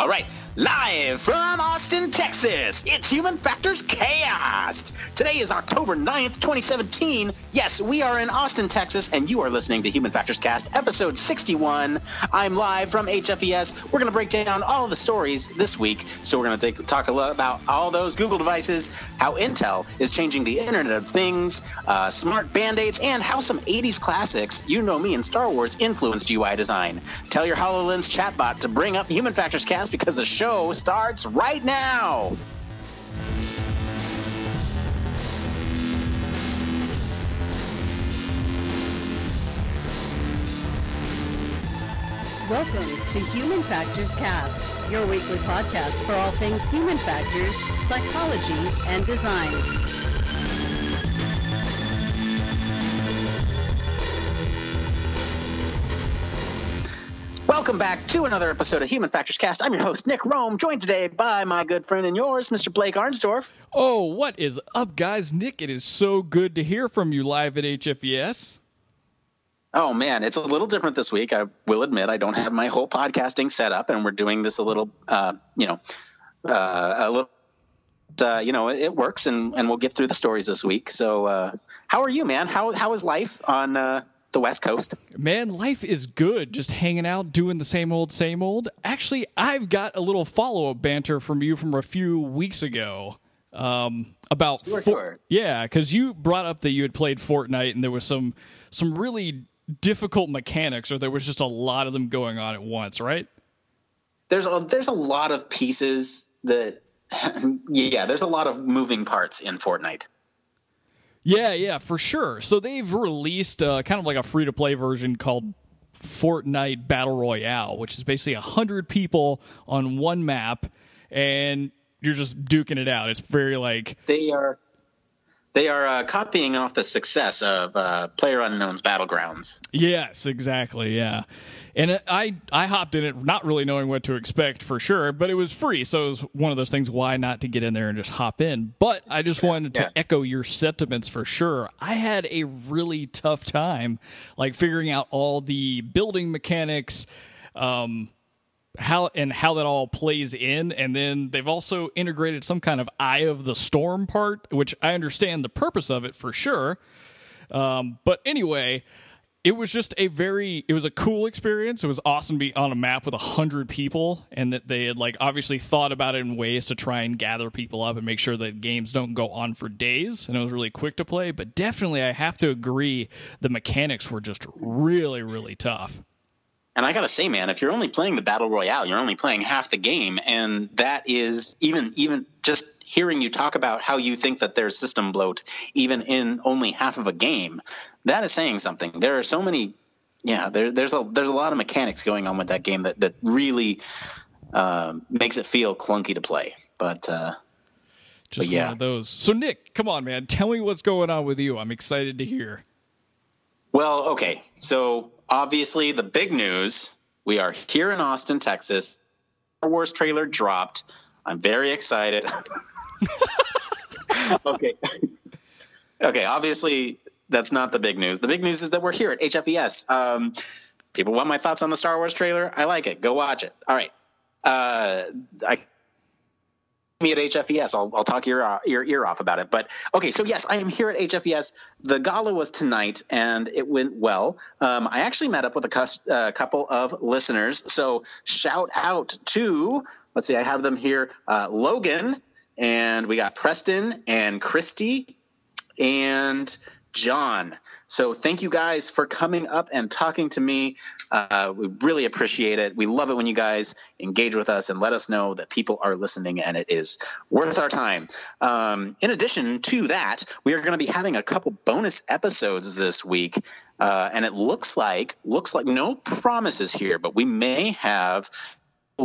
All right, live from Austin, Texas, it's Human Factors Cast. Today is October 9th, 2017. Yes, we are in Austin, Texas, and you are listening to Human Factors Cast, episode 61. I'm live from HFES. We're going to break down all the stories this week. So, we're going to talk a lot about all those Google devices, how Intel is changing the Internet of Things, uh, smart band aids, and how some 80s classics, you know me, and Star Wars influenced UI design. Tell your HoloLens chatbot to bring up Human Factors Cast because the show starts right now. Welcome to Human Factors Cast, your weekly podcast for all things human factors, psychology, and design. Welcome back to another episode of Human Factors Cast. I'm your host, Nick Rome, joined today by my good friend and yours, Mr. Blake Arnsdorf. Oh, what is up, guys? Nick, it is so good to hear from you live at HFES. Oh, man, it's a little different this week. I will admit I don't have my whole podcasting set up, and we're doing this a little, uh, you know, uh, a little. Uh, you know, it, it, works, and, and we'll get through the stories this week. So, uh, how are you, man? How how is life on uh, the West Coast? Man, life is good. Just hanging out, doing the same old, same old. Actually, I've got a little follow up banter from you from a few weeks ago um, about sure, sure. yeah, because you brought up that you had played Fortnite and there was some some really difficult mechanics, or there was just a lot of them going on at once, right? There's a there's a lot of pieces that yeah, there's a lot of moving parts in Fortnite. Yeah, yeah, for sure. So they've released uh, kind of like a free to play version called Fortnite Battle Royale, which is basically a hundred people on one map, and you're just duking it out. It's very like they are they are uh, copying off the success of uh, PlayerUnknown's Battlegrounds. Yes, exactly. Yeah, and I I hopped in it not really knowing what to expect for sure, but it was free, so it was one of those things. Why not to get in there and just hop in? But I just wanted to yeah. echo your sentiments for sure. I had a really tough time, like figuring out all the building mechanics. Um, how and how that all plays in. And then they've also integrated some kind of eye of the storm part which i understand the purpose of it for sure. Um, but anyway it was just a very it was a cool experience. It was awesome to be on a map with a hundred people and that they had like obviously thought about it in ways to try and gather people up and make sure that games don't go on for days. And it was really quick to play but definitely i have to agree the mechanics were just really really tough and I gotta say, man, if you're only playing the battle royale, you're only playing half the game, and that is even even just hearing you talk about how you think that there's system bloat even in only half of a game. That is saying something. There are so many, yeah. There, there's a there's a lot of mechanics going on with that game that that really uh, makes it feel clunky to play. But uh, just but yeah. one of those. So Nick, come on, man, tell me what's going on with you. I'm excited to hear. Well, okay. So obviously, the big news we are here in Austin, Texas. Star Wars trailer dropped. I'm very excited. okay. okay. Obviously, that's not the big news. The big news is that we're here at HFES. Um, people want my thoughts on the Star Wars trailer. I like it. Go watch it. All right. Uh, I me at HFES. I'll, I'll talk your, your ear off about it. But okay, so yes, I am here at HFES. The gala was tonight, and it went well. Um, I actually met up with a cus- uh, couple of listeners. So shout out to let's see, I have them here: uh, Logan, and we got Preston and Christy, and John. So thank you guys for coming up and talking to me. Uh, we really appreciate it. We love it when you guys engage with us and let us know that people are listening and it is worth our time. Um, in addition to that, we are going to be having a couple bonus episodes this week, uh, and it looks like looks like no promises here, but we may have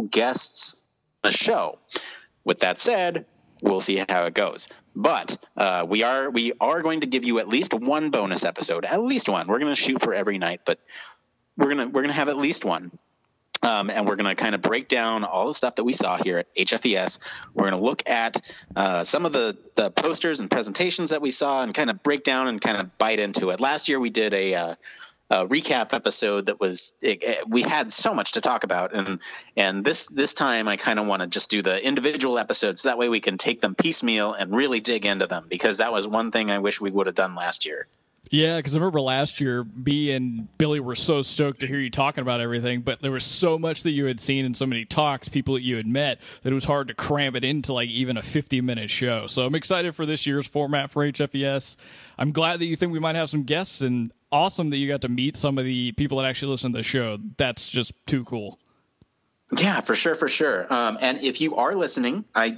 guests on the show. With that said, we'll see how it goes. But uh, we are we are going to give you at least one bonus episode, at least one. We're going to shoot for every night, but we're gonna we're gonna have at least one. Um, and we're going to kind of break down all the stuff that we saw here at HFES. We're going to look at uh, some of the, the posters and presentations that we saw and kind of break down and kind of bite into it. Last year we did a uh, uh, recap episode that was it, it, we had so much to talk about and and this this time I kind of want to just do the individual episodes so that way we can take them piecemeal and really dig into them because that was one thing I wish we would have done last year. Yeah, because I remember last year, B and Billy were so stoked to hear you talking about everything, but there was so much that you had seen and so many talks, people that you had met, that it was hard to cram it into like even a 50 minute show. So I'm excited for this year's format for HFES. I'm glad that you think we might have some guests, and awesome that you got to meet some of the people that actually listen to the show. That's just too cool. Yeah, for sure, for sure. Um, and if you are listening, I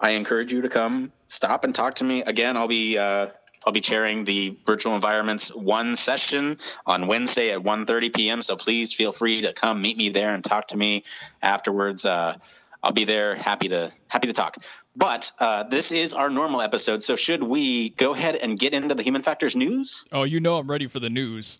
I encourage you to come stop and talk to me. Again, I'll be uh, I'll be chairing the virtual environments one session on Wednesday at 1:30 p.m. So please feel free to come meet me there and talk to me afterwards. Uh, I'll be there, happy to happy to talk. But uh, this is our normal episode, so should we go ahead and get into the human factors news? Oh, you know I'm ready for the news.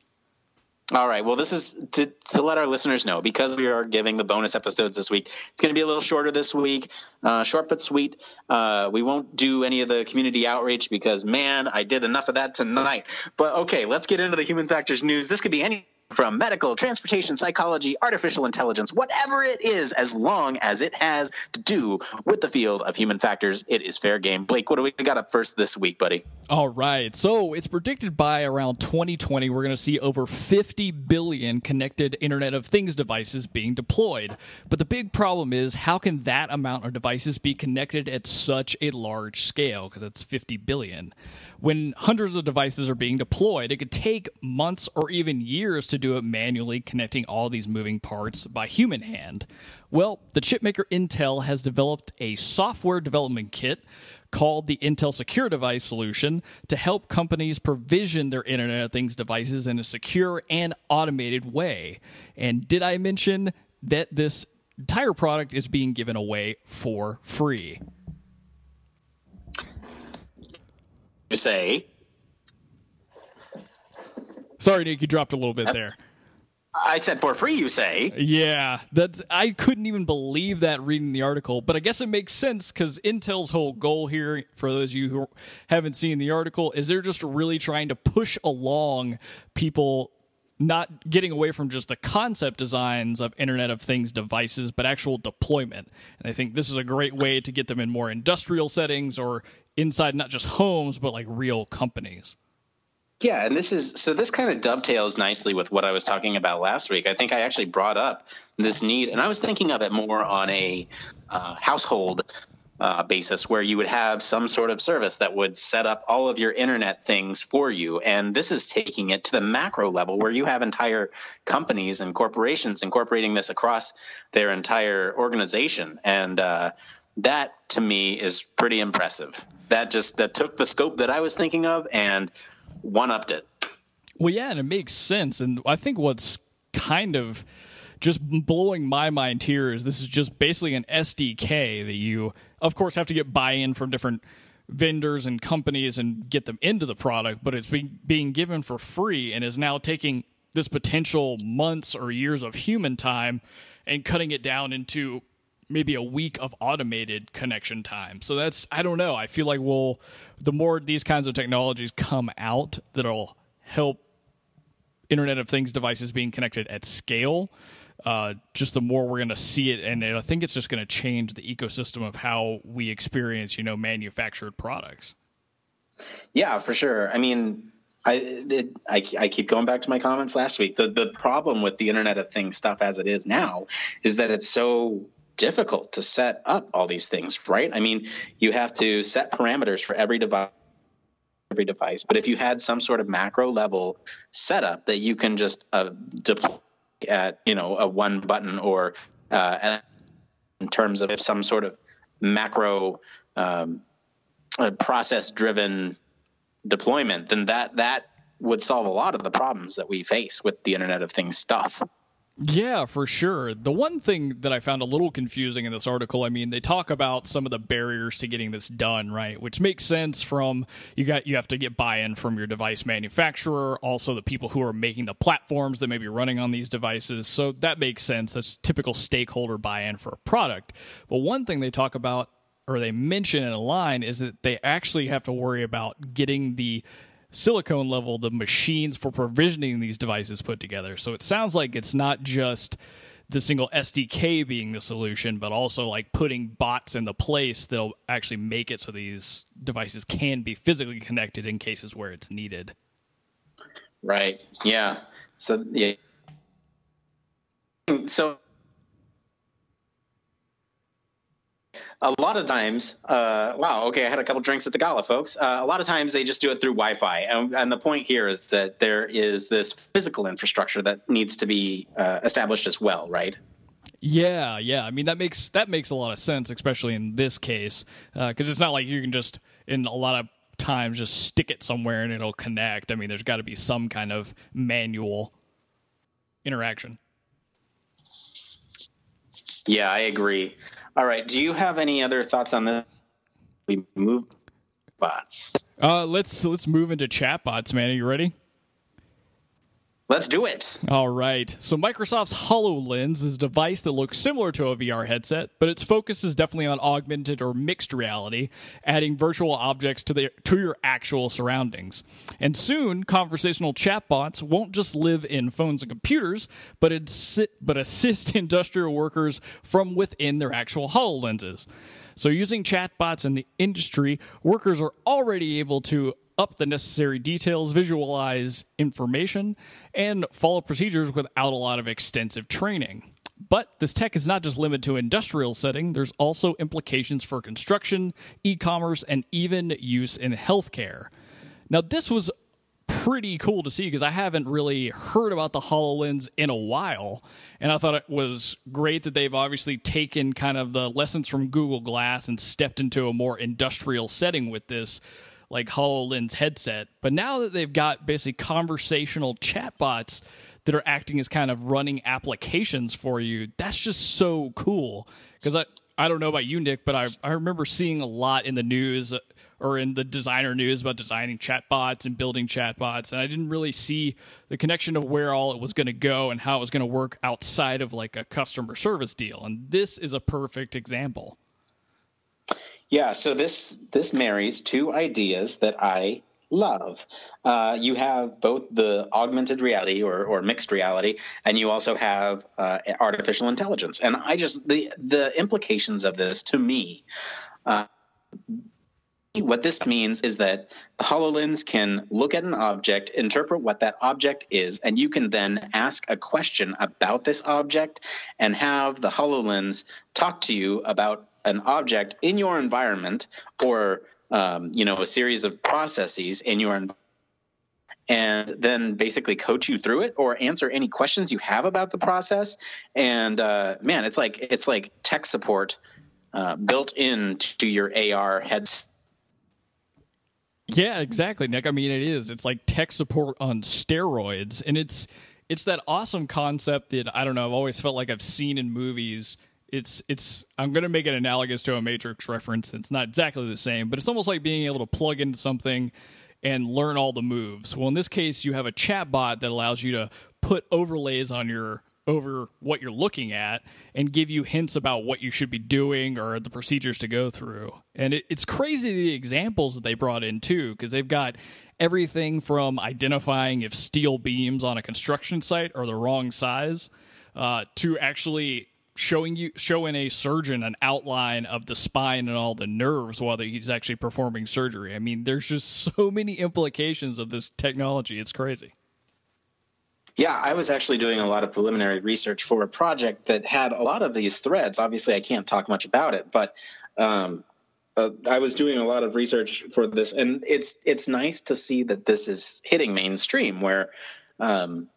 All right. Well, this is to, to let our listeners know because we are giving the bonus episodes this week. It's going to be a little shorter this week, uh, short but sweet. Uh, we won't do any of the community outreach because, man, I did enough of that tonight. But okay, let's get into the human factors news. This could be any from medical, transportation, psychology, artificial intelligence, whatever it is, as long as it has to do with the field of human factors, it is fair game. Blake, what do we got up first this week, buddy? All right. So it's predicted by around 2020, we're going to see over 50 billion connected Internet of Things devices being deployed. But the big problem is how can that amount of devices be connected at such a large scale? Because it's 50 billion when hundreds of devices are being deployed, it could take months or even years to do it manually, connecting all these moving parts by human hand. Well, the chipmaker Intel has developed a software development kit called the Intel Secure Device Solution to help companies provision their Internet of Things devices in a secure and automated way. And did I mention that this entire product is being given away for free? you say. Sorry, Nick, you dropped a little bit there. I said for free, you say. Yeah, that's I couldn't even believe that reading the article, but I guess it makes sense because Intel's whole goal here, for those of you who haven't seen the article, is they're just really trying to push along people not getting away from just the concept designs of Internet of Things devices, but actual deployment. And I think this is a great way to get them in more industrial settings or inside not just homes, but like real companies. Yeah, and this is so this kind of dovetails nicely with what I was talking about last week. I think I actually brought up this need, and I was thinking of it more on a uh, household uh, basis where you would have some sort of service that would set up all of your internet things for you. And this is taking it to the macro level where you have entire companies and corporations incorporating this across their entire organization. And uh, that to me is pretty impressive. That just that took the scope that I was thinking of and one upped it. Well, yeah, and it makes sense. And I think what's kind of just blowing my mind here is this is just basically an SDK that you, of course, have to get buy in from different vendors and companies and get them into the product, but it's being, being given for free and is now taking this potential months or years of human time and cutting it down into maybe a week of automated connection time. So that's I don't know. I feel like we'll the more these kinds of technologies come out that'll help Internet of Things devices being connected at scale, uh, just the more we're going to see it, and I think it's just going to change the ecosystem of how we experience, you know, manufactured products. Yeah, for sure. I mean, I, it, I, I keep going back to my comments last week. The the problem with the Internet of Things stuff as it is now is that it's so difficult to set up all these things, right? I mean, you have to set parameters for every device every device. But if you had some sort of macro level setup that you can just uh, deploy at you know a one button or uh, in terms of some sort of macro um, process driven deployment, then that that would solve a lot of the problems that we face with the Internet of Things stuff. Yeah, for sure. The one thing that I found a little confusing in this article, I mean, they talk about some of the barriers to getting this done, right? Which makes sense from you got you have to get buy-in from your device manufacturer, also the people who are making the platforms that may be running on these devices. So that makes sense. That's typical stakeholder buy-in for a product. But one thing they talk about or they mention in a line is that they actually have to worry about getting the silicon level the machines for provisioning these devices put together. So it sounds like it's not just the single SDK being the solution, but also like putting bots in the place that'll actually make it so these devices can be physically connected in cases where it's needed. Right. Yeah. So yeah. So a lot of times, uh, wow, okay, I had a couple drinks at the gala, folks. Uh, a lot of times they just do it through Wi-Fi, and, and, the point here is that there is this physical infrastructure that needs to be uh, established as well, right? Yeah, yeah. I mean that makes that makes a lot of sense, especially in this case, because uh, it's not like you can just in a lot of times just stick it somewhere and it'll connect. I mean, there's got to be some kind of manual interaction. Yeah, I agree. All right. Do you have any other thoughts on this? We move bots. Uh, let's let's move into chatbots, man. Are you ready? Let's do it. All right. So Microsoft's HoloLens is a device that looks similar to a VR headset, but its focus is definitely on augmented or mixed reality, adding virtual objects to the to your actual surroundings. And soon, conversational chatbots won't just live in phones and computers, but but assist industrial workers from within their actual HoloLenses. So, using chatbots in the industry, workers are already able to up the necessary details, visualize information, and follow procedures without a lot of extensive training. But this tech is not just limited to industrial setting, there's also implications for construction, e-commerce, and even use in healthcare. Now, this was pretty cool to see because I haven't really heard about the HoloLens in a while. And I thought it was great that they've obviously taken kind of the lessons from Google Glass and stepped into a more industrial setting with this like HoloLens headset. But now that they've got basically conversational chatbots that are acting as kind of running applications for you, that's just so cool. Because I, I don't know about you, Nick, but I, I remember seeing a lot in the news uh, or in the designer news about designing chatbots and building chatbots. And I didn't really see the connection of where all it was going to go and how it was going to work outside of like a customer service deal. And this is a perfect example. Yeah, so this this marries two ideas that I love. Uh, you have both the augmented reality or, or mixed reality, and you also have uh, artificial intelligence. And I just the the implications of this to me. Uh, what this means is that the HoloLens can look at an object, interpret what that object is, and you can then ask a question about this object and have the HoloLens talk to you about an object in your environment or um, you know a series of processes in your environment and then basically coach you through it or answer any questions you have about the process. And uh, man it's like it's like tech support uh, built into your ar heads. yeah exactly nick. I mean it is. It's like tech support on steroids. And it's it's that awesome concept that i don't know i've always felt like i've seen in movies it's it's I'm going to make it analogous to a Matrix reference. It's not exactly the same, but it's almost like being able to plug into something and learn all the moves. Well, in this case, you have a chat bot that allows you to put overlays on your over what you're looking at and give you hints about what you should be doing or the procedures to go through. And it, it's crazy the examples that they brought in too, because they've got everything from identifying if steel beams on a construction site are the wrong size uh, to actually showing you showing a surgeon an outline of the spine and all the nerves while he's actually performing surgery. I mean, there's just so many implications of this technology. It's crazy. Yeah, I was actually doing a lot of preliminary research for a project that had a lot of these threads. Obviously, I can't talk much about it, but um, uh, I was doing a lot of research for this, and it's it's nice to see that this is hitting mainstream, where um,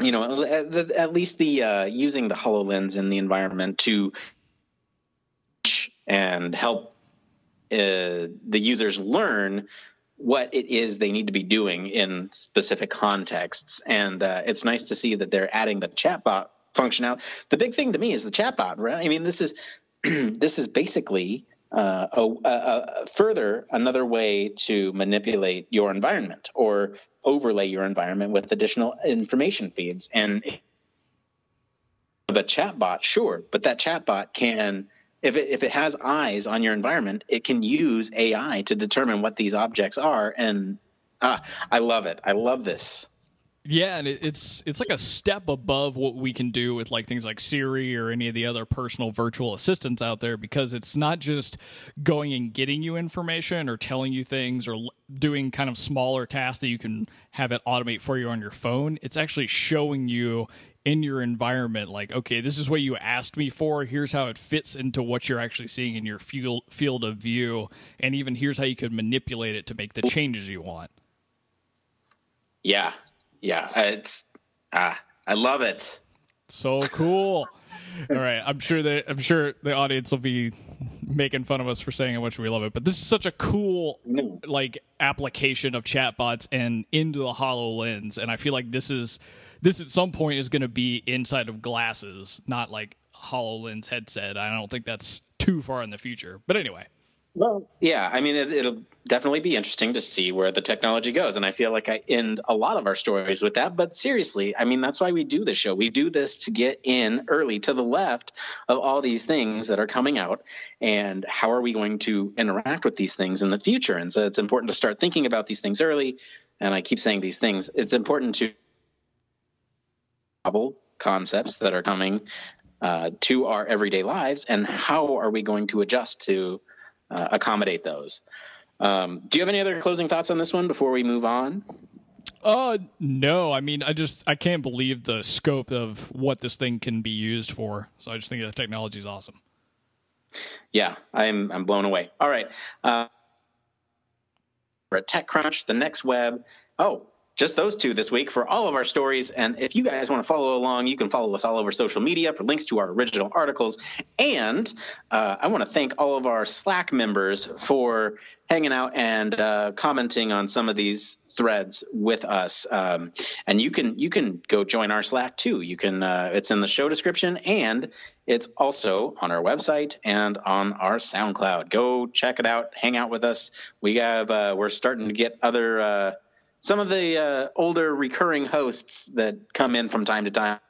you know, at, least the uh, using the Hololens in the environment to and help uh, the users learn what it is they need to be doing in specific contexts. And uh, it's nice to see that they're adding the chatbot functionality. The big thing to me is the chatbot, right? I mean, this is this is basically uh, further another way to manipulate your environment or overlay your environment with additional information feeds. And the chatbot, sure, but that chatbot can, if it, if it has eyes on your environment, it can use AI to determine what these objects are and Ah, I love it. I love this. Yeah, and it's it's like a step above what we can do with like things like Siri or any of the other personal virtual assistants out there because it's not just going and getting you information or telling you things or doing kind of smaller tasks that you can have it automate for you on your phone. It's actually showing you in your environment like okay, this is what you asked me for, here's how it fits into what you're actually seeing in your field field of view and even here's how you could manipulate it to make the changes you want. Yeah, yeah, it's ah, I love it. So cool. All right, I'm sure that I'm sure the audience will be making fun of us for saying how much we love it, but this is such a cool like application of chatbots and into the Hololens, and I feel like this is this at some point is going to be inside of glasses, not like Hololens headset. I don't think that's too far in the future, but anyway. Well, yeah, I mean, it, will definitely be interesting to see where the technology goes. And I feel like I end a lot of our stories with that. But seriously, I mean, that's why we do this show. We do this to get in early to the left of all these things that are coming out. And how are we going to interact with these things in the future? And so it's important to start thinking about these things early. And I keep saying these things. It's important to novel concepts that are coming uh, to our everyday lives. And how are we going to adjust to uh, accommodate those. Um, do you have any other closing thoughts on this one before we move on? Uh, no. I mean, I just I can't believe the scope of what this thing can be used for. So I just think the technology is awesome. Yeah, I'm I'm blown away. All right, uh, for a TechCrunch, the next web. Oh, just those two this week for all of our stories. And if you guys want to follow along, you can follow us all over social media for links to our original articles. And uh, I want to thank all of our Slack members for hanging out and uh, commenting on some of these threads with us. Um, and you can you can go join our Slack too. You can uh, it's in the show description and it's also on our website and on our SoundCloud. Go check it out. Hang out with us. We have uh, we're starting to get other uh, some of the uh, older recurring hosts that come in from time to time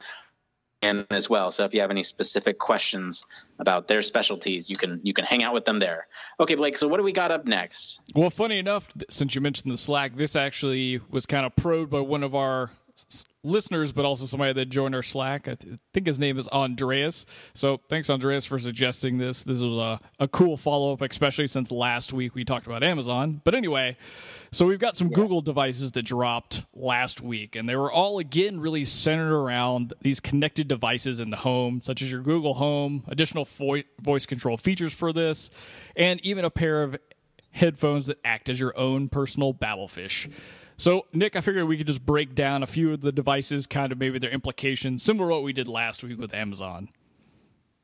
and as well. So if you have any specific questions about their specialties, you can you can hang out with them there. Okay, Blake. So what do we got up next? Well, funny enough, since you mentioned the Slack, this actually was kind of probed by one of our listeners, but also somebody that joined our Slack. I th- think his name is Andreas. So thanks, Andreas, for suggesting this. This was a, a cool follow up, especially since last week we talked about Amazon. But anyway, so we've got some yeah. Google devices that dropped last week, and they were all again really centered around these connected devices in the home, such as your Google Home, additional vo- voice control features for this, and even a pair of headphones that act as your own personal Babelfish. So, Nick, I figured we could just break down a few of the devices, kind of maybe their implications, similar to what we did last week with Amazon.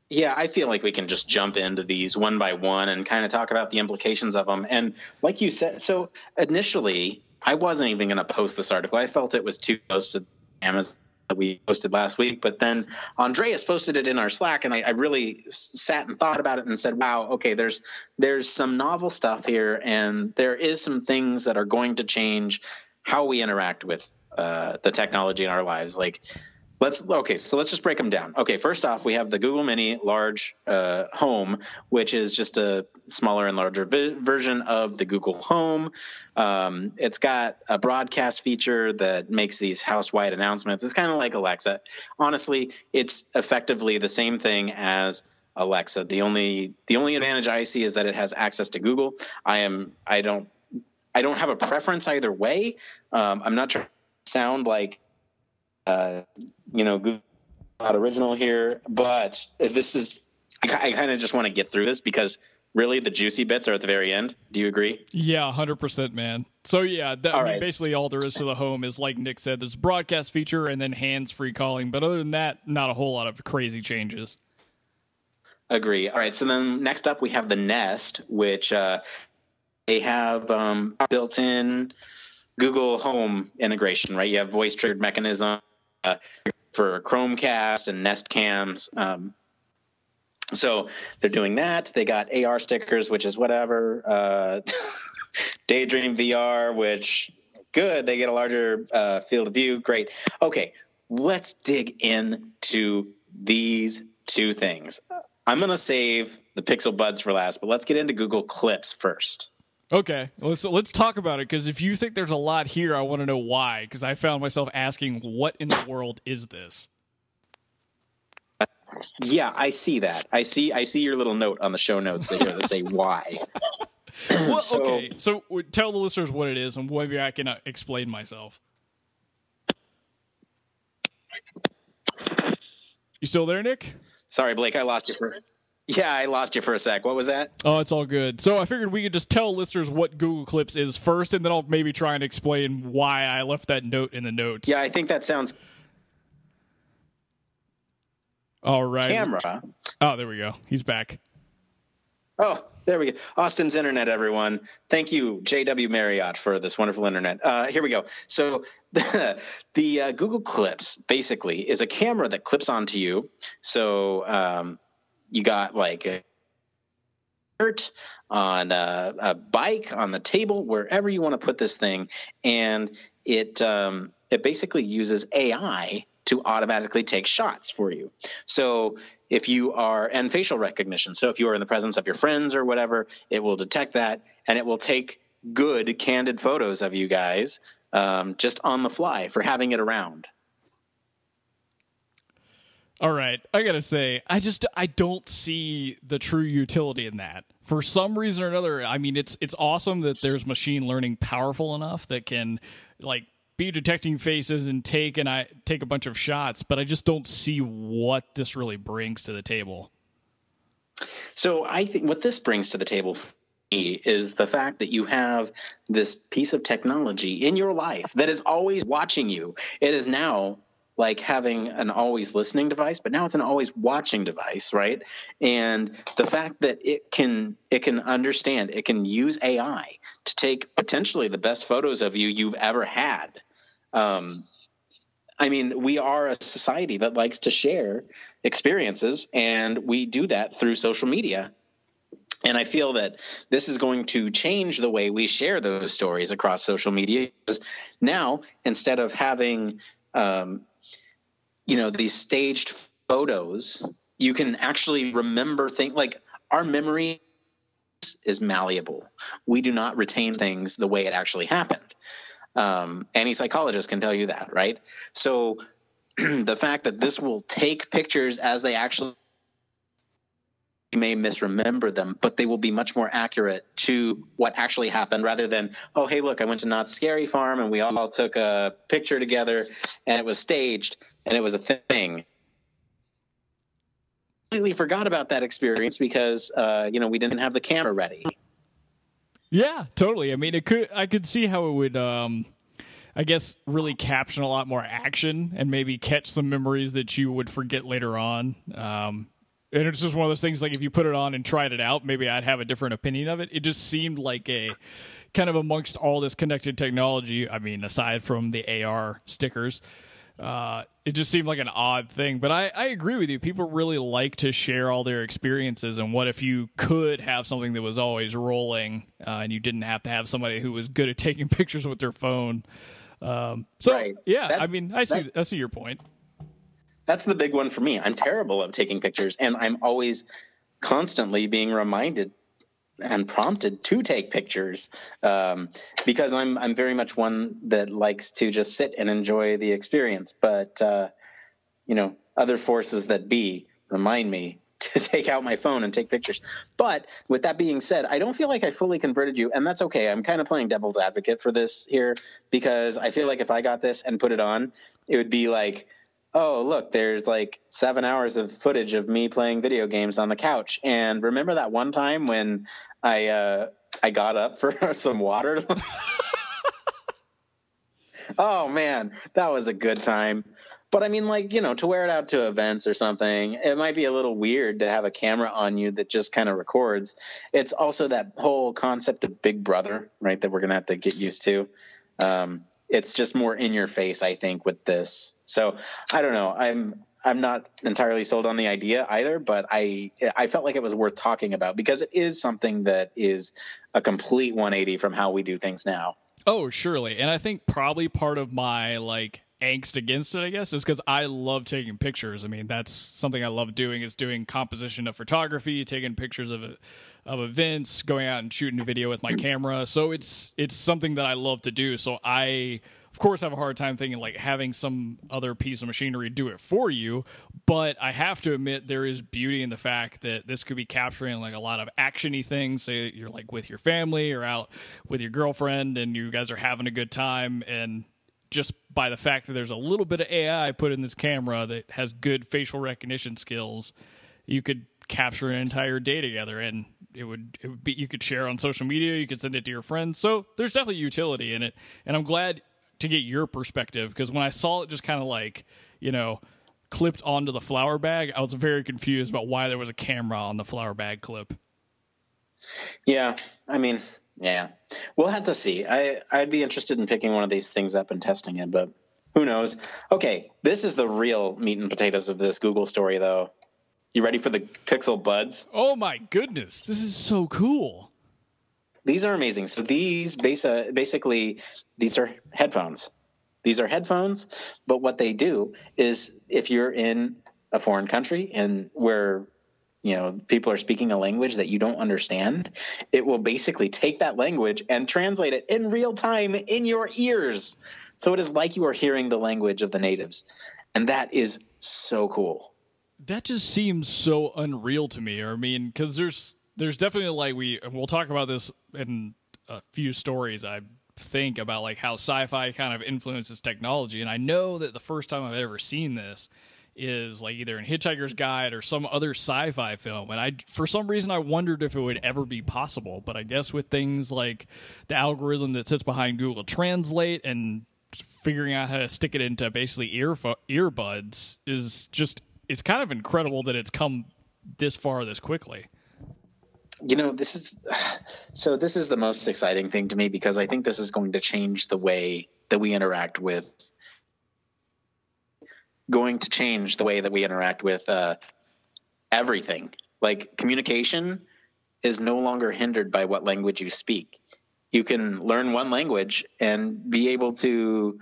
Yeah, I feel like we can just jump into these one by one and kind of talk about the implications of them. And like you said, so initially, I wasn't even going to post this article. I felt it was too close to Amazon that we posted last week. But then Andreas posted it in our Slack, and I, I, really sat and thought about it and said, "Wow, okay, there's there's some novel stuff here, and there is some things that are going to change how we interact with uh, the technology in our lives. Like Let's okay, so let's just break them down. Okay, first off, we have the Google Mini Large uh, Home, which is just a smaller and larger vi- version of the Google Home. Um, it's got a broadcast feature that makes these house-wide announcements. It's kind of like Alexa. Honestly, it's effectively the same thing as Alexa. The only the only advantage I see is that it has access to Google. I am I don't I don't have a preference either way. Um, I'm not trying to sound like uh, you know, not original here, but this is, I, I kind of just want to get through this because really the juicy bits are at the very end. Do you agree? Yeah, 100%, man. So, yeah, that, I mean, basically all there is to the home is, like Nick said, there's broadcast feature and then hands free calling. But other than that, not a whole lot of crazy changes. Agree. All right. So then next up, we have the Nest, which uh, they have um, built in Google Home integration, right? You have voice triggered mechanism uh, for Chromecast and Nest cams. Um, so they're doing that. They got AR stickers, which is whatever. Uh, Daydream VR, which good. They get a larger uh, field of view. Great. Okay, let's dig into these two things. I'm going to save the Pixel Buds for last, but let's get into Google Clips first. Okay, let's let's talk about it because if you think there's a lot here, I want to know why. Because I found myself asking, "What in the world is this?" Yeah, I see that. I see. I see your little note on the show notes here that say why. well, so, okay. So tell the listeners what it is, and maybe I can uh, explain myself. You still there, Nick? Sorry, Blake. I lost you for. Yeah, I lost you for a sec. What was that? Oh, it's all good. So I figured we could just tell listeners what Google Clips is first, and then I'll maybe try and explain why I left that note in the notes. Yeah, I think that sounds. All right. Camera. Oh, there we go. He's back. Oh, there we go. Austin's internet, everyone. Thank you, JW Marriott, for this wonderful internet. Uh, here we go. So the, the uh, Google Clips basically is a camera that clips onto you. So um, you got like a shirt on a, a, bike, on the table, wherever you want to put this thing, and it um, it basically uses AI to automatically take shots for you. So if you are and facial recognition so if you are in the presence of your friends or whatever it will detect that and it will take good candid photos of you guys um, just on the fly for having it around all right i gotta say i just i don't see the true utility in that for some reason or another i mean it's it's awesome that there's machine learning powerful enough that can like be detecting faces and take and I take a bunch of shots, but I just don't see what this really brings to the table. So I think what this brings to the table is the fact that you have this piece of technology in your life that is always watching you. It is now like having an always listening device, but now it's an always watching device, right? And the fact that it can it can understand, it can use AI to take potentially the best photos of you you've ever had um, I mean, we are a society that likes to share experiences, and we do that through social media. And I feel that this is going to change the way we share those stories across social media. Because now, instead of having, um, you know, these staged photos, you can actually remember things like our memory is malleable. We do not retain things the way it actually happened. Um, any psychologist can tell you that, right? So the fact that this will take pictures as they actually may misremember them, but they will be much more accurate to what actually happened rather than, oh, hey, look, I went to Knott's Scary Farm and we all took a picture together and it was staged and it was a thing. Completely forgot about that experience because, uh, you know, we didn't have the camera ready. Yeah, totally. I mean, it could. I could see how it would. Um, I guess really caption a lot more action and maybe catch some memories that you would forget later on. Um, and it's just one of those things. Like if you put it on and tried it out, maybe I'd have a different opinion of it. It just seemed like a kind of amongst all this connected technology. I mean, aside from the AR stickers uh, it just seemed like an odd thing. But I, I agree with you. People really like to share all their experiences. And what if you could have something that was always rolling uh, and you didn't have to have somebody who was good at taking pictures with their phone? Um, so, right. yeah, that's, I mean, I see, that, I see your point. That's the big one for me. I'm terrible at taking pictures, and I'm always constantly being reminded and prompted to take pictures um, because I'm I'm very much one that likes to just sit and enjoy the experience. But uh, you know, other forces that be remind me to take out my phone and take pictures. But with that being said, I don't feel like I fully converted you, and that's okay. I'm kind of playing devil's advocate for this here because I feel like if I got this and put it on, it would be like oh look there's like seven hours of footage of me playing video games on the couch. And remember that one time when i uh i got up for some water? Oh man that was a good time. But i mean like you know to wear it out to events or something it might be a little weird to have a camera on you that just kind of records. It's also that whole concept of big brother right that we're gonna have to get used to. Um, it's just more in your face, I think, with this. So I don't know. I'm I'm not entirely sold on the idea either, but I I felt like it was worth talking about because it is something that is a complete 180 from how we do things now. Oh, surely. And I think probably part of my like angst against it, I guess, is because I love taking pictures. I mean, that's something I love doing is doing composition of photography, taking pictures of of events, going out and shooting a video with my camera. So it's it's something that I love to do. So I of course have a hard time thinking like having some other piece of machinery do it for you but i have to admit there is beauty in the fact that this could be capturing like a lot of actiony things say you're like with your family or out with your girlfriend and you guys are having a good time and just by the fact that there's a little bit of ai put in this camera that has good facial recognition skills you could capture an entire day together and it would it would be you could share on social media you could send it to your friends so there's definitely utility in it and i'm glad to get your perspective because when I saw it just kind of like, you know, clipped onto the flower bag, I was very confused about why there was a camera on the flower bag clip. Yeah, I mean, yeah, we'll have to see. I I'd be interested in picking one of these things up and testing it, but who knows? Okay, this is the real meat and potatoes of this Google story, though. You ready for the Pixel Buds? Oh my goodness, this is so cool. These are amazing. So these basi- basically these are headphones. These are headphones, but what they do is if you're in a foreign country and where you know people are speaking a language that you don't understand, it will basically take that language and translate it in real time in your ears. So it is like you are hearing the language of the natives. And that is so cool. That just seems so unreal to me. I mean, cuz there's there's definitely like we we'll talk about this in a few stories I think about like how sci-fi kind of influences technology and I know that the first time I've ever seen this is like either in Hitchhiker's Guide or some other sci-fi film and I for some reason I wondered if it would ever be possible but I guess with things like the algorithm that sits behind Google Translate and figuring out how to stick it into basically ear earbuds is just it's kind of incredible that it's come this far this quickly. You know this is so this is the most exciting thing to me because i think this is going to change the way that we interact with going to change the way that we interact with uh, everything. Like communication is no longer hindered by what language you speak. You can learn one language and be able to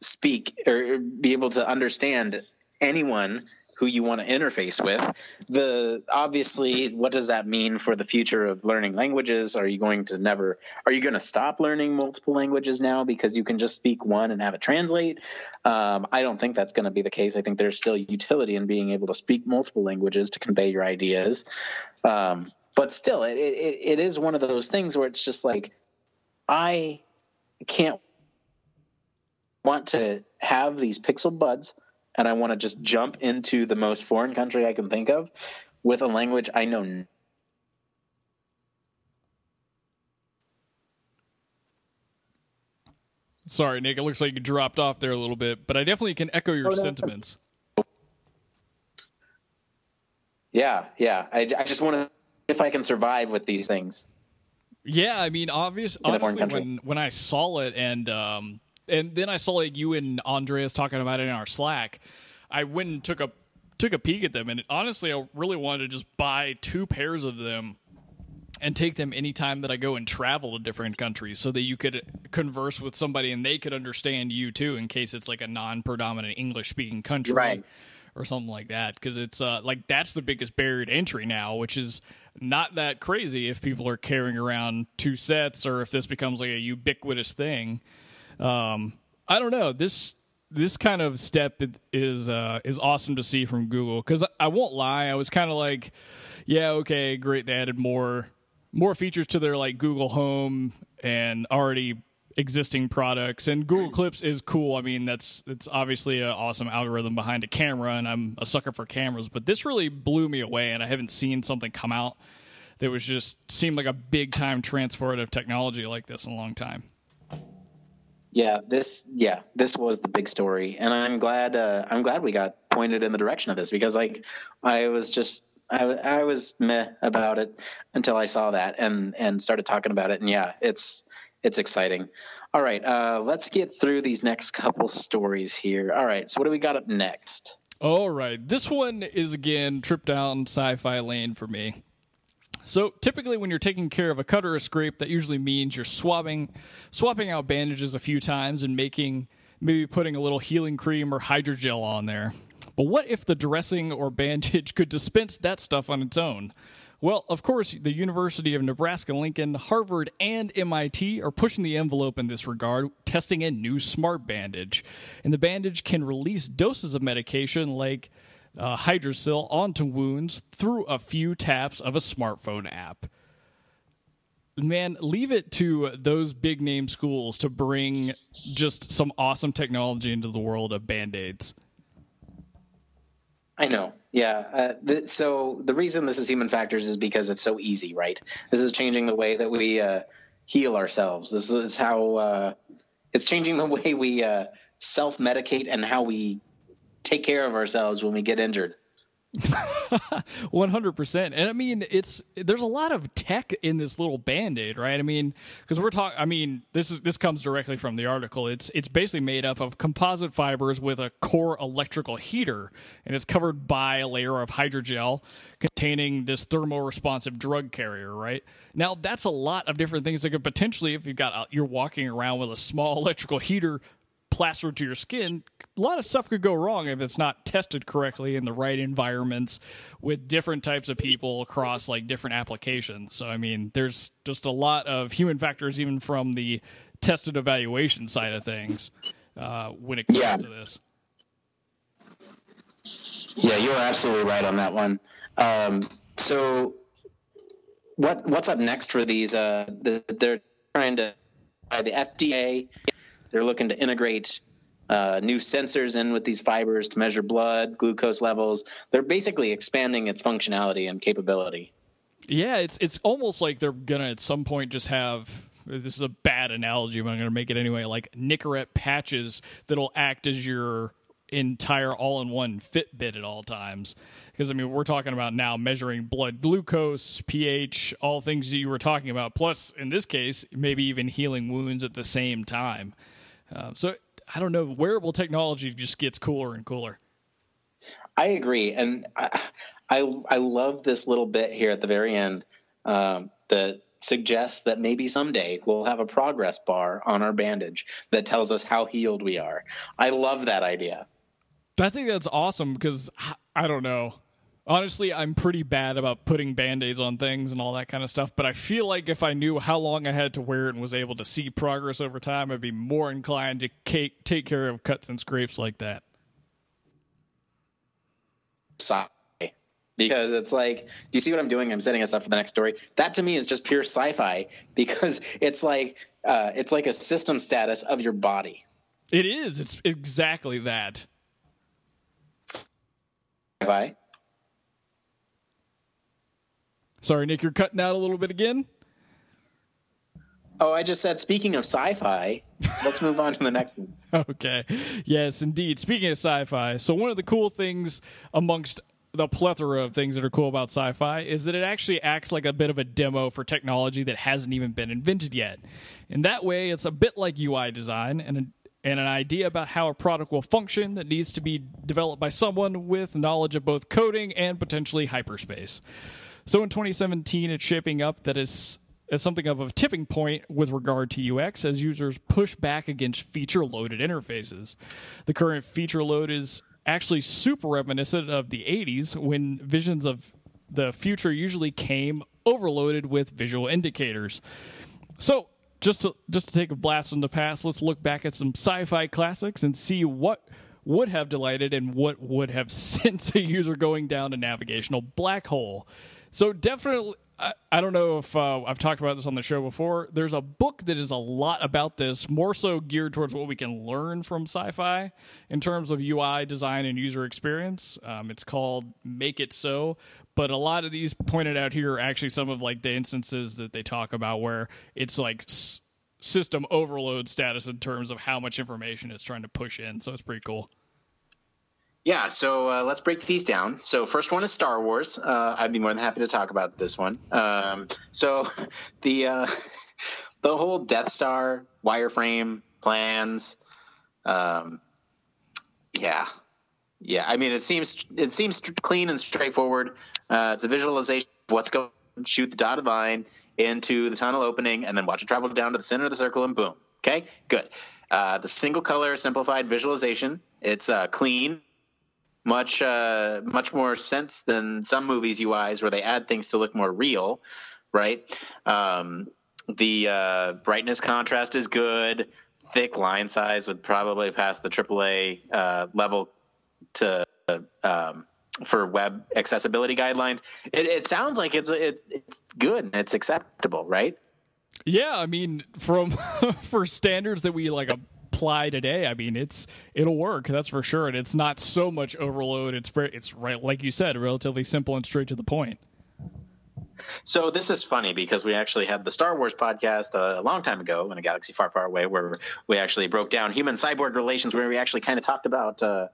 speak or be able to understand anyone who you want to interface with. The obviously, what does that mean for the future of learning languages? Are you going to never? Are you going to stop learning multiple languages now because you can just speak one and have it translate? Um, I don't think that's going to be the case. I think there's still utility in being able to speak multiple languages to convey your ideas. Um, but still, it, it, it is one of those things where it's just like I can't want to have these pixel buds and I want to just jump into the most foreign country I can think of with a language I know. Sorry, Nick. It looks like you dropped off there a little bit, but I definitely can echo your oh, no. sentiments. Yeah, yeah. I, I just want to if I can survive with these things. Yeah, I mean, obvious, honestly, when when I saw it and um, and then I saw like you and Andreas talking about it in our Slack. I went and took a took a peek at them, and honestly, I really wanted to just buy two pairs of them and take them anytime that I go and travel to different countries, so that you could converse with somebody and they could understand you too, in case it's like a non-predominant English speaking country. Right. Or something like that, because it's uh, like that's the biggest barrier to entry now, which is not that crazy if people are carrying around two sets or if this becomes like a ubiquitous thing. Um, I don't know. This this kind of step is uh, is awesome to see from Google. Because I won't lie, I was kind of like, yeah, okay, great, they added more more features to their like Google Home and already existing products. And Google Clips is cool. I mean, that's it's obviously an awesome algorithm behind a camera and I'm a sucker for cameras, but this really blew me away and I haven't seen something come out that was just seemed like a big time transformative technology like this in a long time yeah this yeah this was the big story. And i'm glad uh, i'm glad we got pointed in the direction of this because like i was just I, I was meh about it until i saw that and and started talking about it. And yeah it's it's exciting. All right uh, let's get through these next couple stories here. All right so what do we got up next? All right this one is again trip down sci-fi lane for me so typically, when you're taking care of a cut or a scrape, that usually means you're swabbing, swapping out bandages a few times and making maybe putting a little healing cream or hydrogel on there. But what if the dressing or bandage could dispense that stuff on its own? Well, of course, the University of Nebraska Lincoln, Harvard, and MIT are pushing the envelope in this regard, testing a new smart bandage. And the bandage can release doses of medication like uh, onto wounds through a few taps of a smartphone app. Man, leave it to those big name schools to bring just some awesome technology into the world of band aids. I know. Yeah. Uh, th- so the reason this is human factors is because it's so easy, right? This is changing the way that we uh, heal ourselves. This is how uh, it's changing the way we uh, self medicate and how we take care of ourselves when we get injured. 100% and i mean it's there's a lot of tech in this little band-aid right? I mean because we're talking i mean this is this comes directly from the article. It's it's basically made up of composite fibers with a core electrical heater and it's covered by a layer of hydrogel containing this thermoresponsive drug carrier right? Now that's a lot of different things that could potentially if you've got uh, you're walking around with a small electrical heater plastered to your skin, a lot of stuff could go wrong if it's not tested correctly in the right environments with different types of people across like different applications. So I mean, there's just a lot of human factors even from the tested evaluation side of things uh, when it comes yeah. to this. Yeah, you're absolutely right on that one. Um, so, what what's up next for these? Uh, the, they're trying to uh, the FDA they're looking to integrate uh, new sensors in with these fibers to measure blood glucose levels. They're basically expanding its functionality and capability. Yeah, it's it's almost like they're gonna at some point just have this is a bad analogy, but I'm gonna make it anyway. Like Nicorette patches that'll act as your entire all-in-one Fitbit at all times. Because I mean, we're talking about now measuring blood glucose, pH, all things that you were talking about. Plus, in this case, maybe even healing wounds at the same time. Um, so I don't know. Wearable technology just gets cooler and cooler. I agree, and I I, I love this little bit here at the very end um, that suggests that maybe someday we'll have a progress bar on our bandage that tells us how healed we are. I love that idea. I think that's awesome because I don't know. Honestly, I'm pretty bad about putting band-aids on things and all that kind of stuff, but I feel like if I knew how long I had to wear it and was able to see progress over time, I'd be more inclined to take care of cuts and scrapes like that. Because it's like, do you see what I'm doing? I'm setting us up for the next story. That to me is just pure sci-fi because it's like uh, it's like a system status of your body. It is. It's exactly that. Sci-fi. Sorry, Nick, you're cutting out a little bit again. Oh, I just said, speaking of sci fi, let's move on to the next one. Okay. Yes, indeed. Speaking of sci fi, so one of the cool things amongst the plethora of things that are cool about sci fi is that it actually acts like a bit of a demo for technology that hasn't even been invented yet. In that way, it's a bit like UI design and, a, and an idea about how a product will function that needs to be developed by someone with knowledge of both coding and potentially hyperspace. So in 2017, it's shaping up that is as something of a tipping point with regard to UX as users push back against feature loaded interfaces. The current feature load is actually super reminiscent of the 80s when visions of the future usually came overloaded with visual indicators. So, just to just to take a blast from the past, let's look back at some sci-fi classics and see what would have delighted and what would have sent a user going down a navigational black hole. So definitely, I, I don't know if uh, I've talked about this on the show before. There's a book that is a lot about this, more so geared towards what we can learn from sci-fi in terms of UI design and user experience. Um, it's called "Make It So." But a lot of these pointed out here are actually some of like the instances that they talk about where it's like s- system overload status in terms of how much information it's trying to push in. So it's pretty cool. Yeah, so uh, let's break these down. So first one is Star Wars. Uh, I'd be more than happy to talk about this one. Um, so the uh, the whole Death Star wireframe plans. Um, yeah, yeah. I mean, it seems it seems clean and straightforward. Uh, it's a visualization of what's going. Shoot the dotted line into the tunnel opening, and then watch it travel down to the center of the circle, and boom. Okay, good. Uh, the single color simplified visualization. It's uh, clean, much uh, much more sense than some movies UIs where they add things to look more real, right? Um, the uh, brightness contrast is good. Thick line size would probably pass the AAA uh, level to um, for web accessibility guidelines. It, it sounds like it's it's it's good and it's acceptable, right? Yeah, I mean, from for standards that we like apply today, I mean, it's it'll work. That's for sure, and it's not so much overload. It's it's right, like you said, relatively simple and straight to the point. So this is funny because we actually had the Star Wars podcast uh, a long time ago in a galaxy far, far away, where we actually broke down human cyborg relations, where we actually kind of talked about. Uh,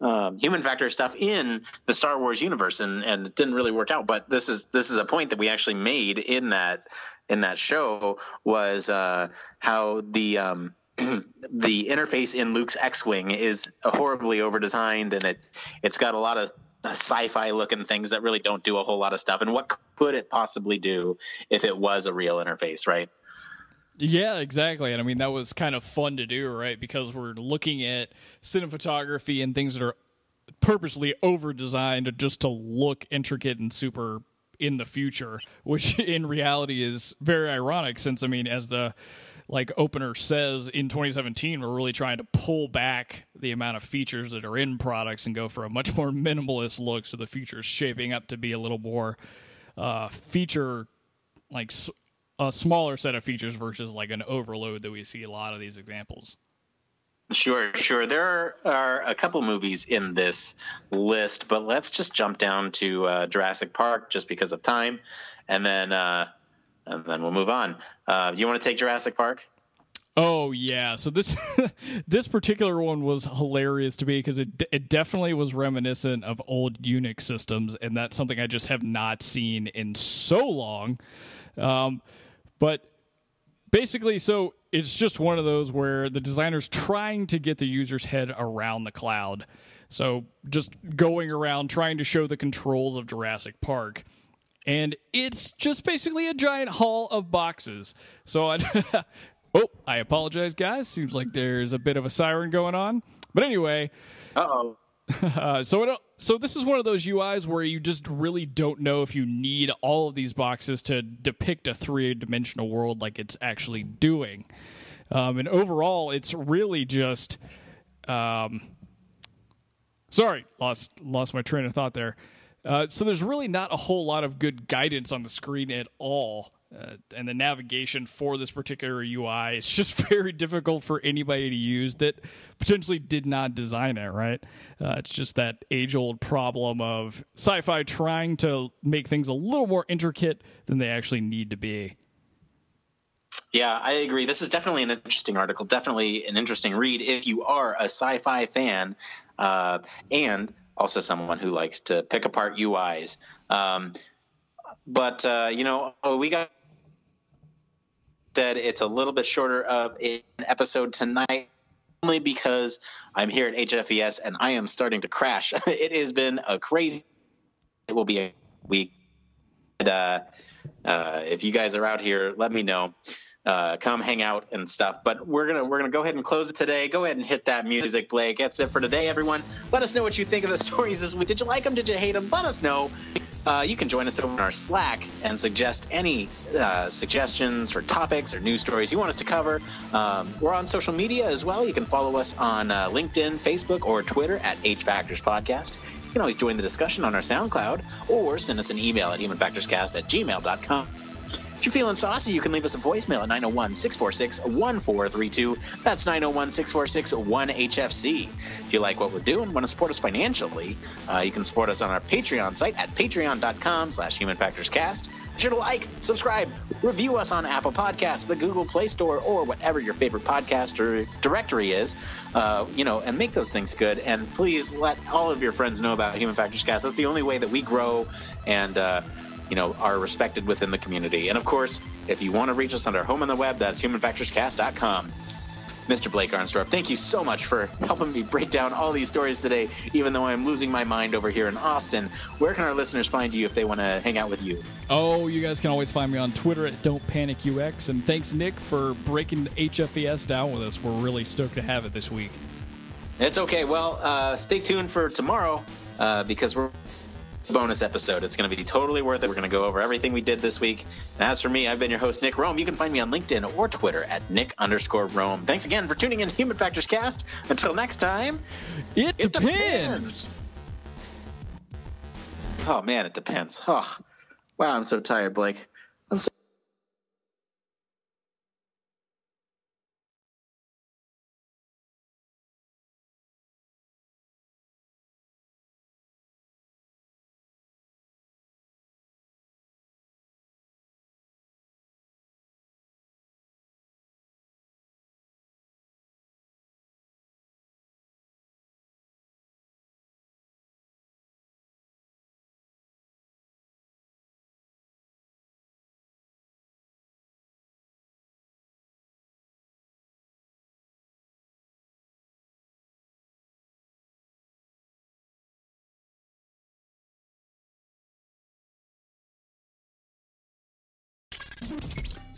um, human factor stuff in the Star Wars universe, and, and it didn't really work out. But this is this is a point that we actually made in that in that show was uh, how the um, the interface in Luke's X-wing is horribly overdesigned, and it it's got a lot of sci-fi looking things that really don't do a whole lot of stuff. And what could it possibly do if it was a real interface, right? Yeah, exactly. And I mean, that was kind of fun to do, right? Because we're looking at cinematography and things that are purposely over designed just to look intricate and super in the future, which in reality is very ironic since, I mean, as the like opener says in 2017 we're really trying to pull back the amount of features that are in products and go for a much more minimalist look so the future is shaping up to be a little more uh, feature like a smaller set of features versus like an overload that we see a lot of these examples. Sure, sure. There are a couple movies in this list, but let's just jump down to uh, Jurassic Park just because of time, and then uh, and then we'll move on. Uh, you want to take Jurassic Park? Oh yeah, so this this particular one was hilarious to me because it it definitely was reminiscent of old Unix systems, and that's something I just have not seen in so long. Um, but basically, so it's just one of those where the designer's trying to get the user's head around the cloud. So just going around trying to show the controls of Jurassic Park. And it's just basically a giant hall of boxes. So I Oh, I apologize guys. Seems like there's a bit of a siren going on. But anyway, Uh-oh. Uh, so it, so this is one of those UIs where you just really don't know if you need all of these boxes to depict a three dimensional world like it's actually doing. Um, and overall, it's really just. Um, sorry, lost lost my train of thought there. Uh, so there's really not a whole lot of good guidance on the screen at all. Uh, and the navigation for this particular UI is just very difficult for anybody to use that potentially did not design it, right? Uh, it's just that age old problem of sci fi trying to make things a little more intricate than they actually need to be. Yeah, I agree. This is definitely an interesting article, definitely an interesting read if you are a sci fi fan uh, and also someone who likes to pick apart UIs. Um, but, uh, you know, we got said it's a little bit shorter of an episode tonight only because I'm here at HFES and I am starting to crash. it has been a crazy. It will be a week. And, uh, uh, if you guys are out here, let me know. Uh, come hang out and stuff. But we're gonna we're gonna go ahead and close it today. Go ahead and hit that music, Blake. That's it for today, everyone. Let us know what you think of the stories this week. Did you like them? Did you hate them? Let us know. Uh, you can join us over in our Slack and suggest any uh, suggestions for topics or news stories you want us to cover. Um, we're on social media as well. You can follow us on uh, LinkedIn, Facebook, or Twitter at H Factors Podcast. You can always join the discussion on our SoundCloud or send us an email at humanfactorscast at gmail.com. If you're feeling saucy, you can leave us a voicemail at 901 646 1432. That's 901 646 1HFC. If you like what we're doing, want to support us financially, uh, you can support us on our Patreon site at patreon.com slash human factors cast. Be sure to like, subscribe, review us on Apple Podcasts, the Google Play Store, or whatever your favorite podcast or directory is, uh, you know, and make those things good. And please let all of your friends know about Human Factors Cast. That's the only way that we grow and, uh, you know, are respected within the community. And of course, if you want to reach us on our home on the web, that's humanfactorscast.com. Mr. Blake Arnsdorf, thank you so much for helping me break down all these stories today, even though I'm losing my mind over here in Austin. Where can our listeners find you if they want to hang out with you? Oh, you guys can always find me on Twitter at Don't Panic UX. And thanks, Nick, for breaking HFES down with us. We're really stoked to have it this week. It's okay. Well, uh, stay tuned for tomorrow uh, because we're bonus episode. It's going to be totally worth it. We're going to go over everything we did this week. And as for me, I've been your host, Nick Roome. You can find me on LinkedIn or Twitter at Nick underscore Roome. Thanks again for tuning in to Human Factors Cast. Until next time, it, it depends. depends. Oh, man, it depends. Oh, wow, I'm so tired, Blake. I'm so